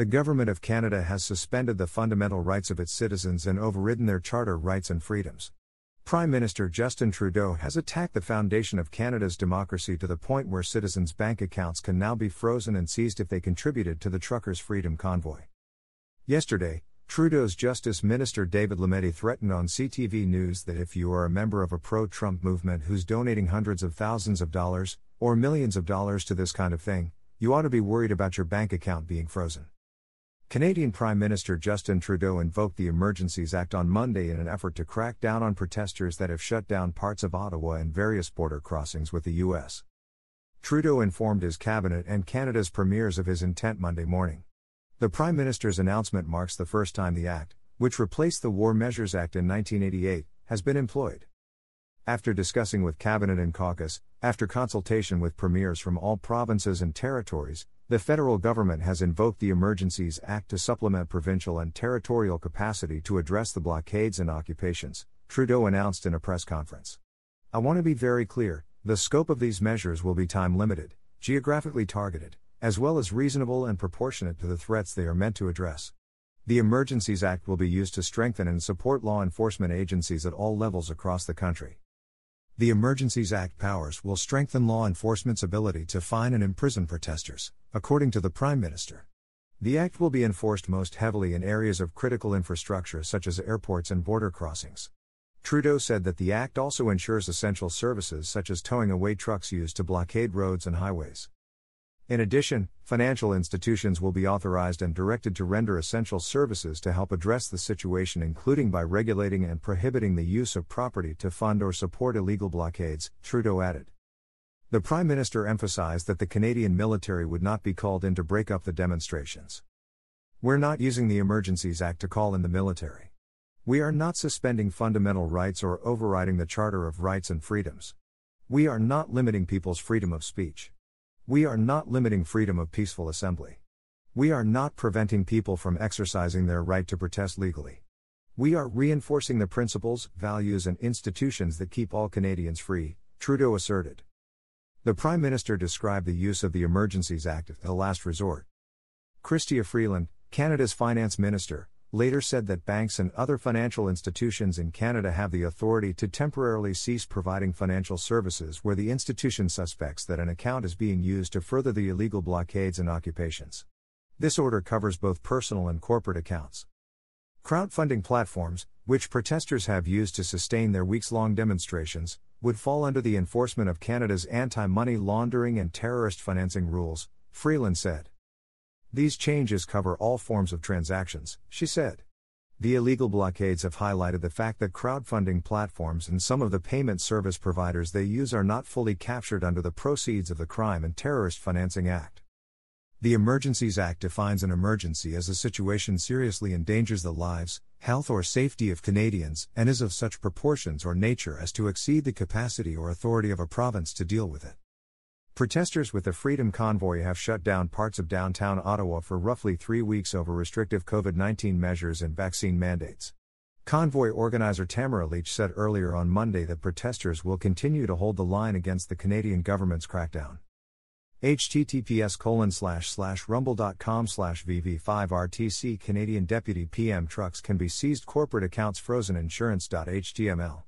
The Government of Canada has suspended the fundamental rights of its citizens and overridden their charter rights and freedoms. Prime Minister Justin Trudeau has attacked the foundation of Canada's democracy to the point where citizens' bank accounts can now be frozen and seized if they contributed to the truckers' freedom convoy. Yesterday, Trudeau's Justice Minister David Lametti threatened on CTV News that if you are a member of a pro Trump movement who's donating hundreds of thousands of dollars, or millions of dollars to this kind of thing, you ought to be worried about your bank account being frozen. Canadian Prime Minister Justin Trudeau invoked the Emergencies Act on Monday in an effort to crack down on protesters that have shut down parts of Ottawa and various border crossings with the U.S. Trudeau informed his cabinet and Canada's premiers of his intent Monday morning. The Prime Minister's announcement marks the first time the Act, which replaced the War Measures Act in 1988, has been employed. After discussing with Cabinet and caucus, after consultation with premiers from all provinces and territories, the federal government has invoked the Emergencies Act to supplement provincial and territorial capacity to address the blockades and occupations, Trudeau announced in a press conference. I want to be very clear the scope of these measures will be time limited, geographically targeted, as well as reasonable and proportionate to the threats they are meant to address. The Emergencies Act will be used to strengthen and support law enforcement agencies at all levels across the country. The Emergencies Act powers will strengthen law enforcement's ability to fine and imprison protesters, according to the Prime Minister. The Act will be enforced most heavily in areas of critical infrastructure such as airports and border crossings. Trudeau said that the Act also ensures essential services such as towing away trucks used to blockade roads and highways. In addition, financial institutions will be authorized and directed to render essential services to help address the situation, including by regulating and prohibiting the use of property to fund or support illegal blockades, Trudeau added. The Prime Minister emphasized that the Canadian military would not be called in to break up the demonstrations. We're not using the Emergencies Act to call in the military. We are not suspending fundamental rights or overriding the Charter of Rights and Freedoms. We are not limiting people's freedom of speech. We are not limiting freedom of peaceful assembly. We are not preventing people from exercising their right to protest legally. We are reinforcing the principles, values, and institutions that keep all Canadians free, Trudeau asserted. The Prime Minister described the use of the Emergencies Act as a last resort. Chrystia Freeland, Canada's Finance Minister, later said that banks and other financial institutions in Canada have the authority to temporarily cease providing financial services where the institution suspects that an account is being used to further the illegal blockades and occupations. This order covers both personal and corporate accounts. Crowdfunding platforms, which protesters have used to sustain their weeks long demonstrations, would fall under the enforcement of Canada's anti money laundering and terrorist financing rules, Freeland said. These changes cover all forms of transactions, she said. The illegal blockades have highlighted the fact that crowdfunding platforms and some of the payment service providers they use are not fully captured under the proceeds of the Crime and Terrorist Financing Act. The Emergencies Act defines an emergency as a situation seriously endangers the lives, health, or safety of Canadians and is of such proportions or nature as to exceed the capacity or authority of a province to deal with it. Protesters with the Freedom Convoy have shut down parts of downtown Ottawa for roughly three weeks over restrictive COVID 19 measures and vaccine mandates. Convoy organizer Tamara Lich said earlier on Monday that protesters will continue to hold the line against the Canadian government's crackdown. https colon slash slash rumble.com slash vv5rtc Canadian Deputy PM trucks can be seized corporate accounts frozen insurance.html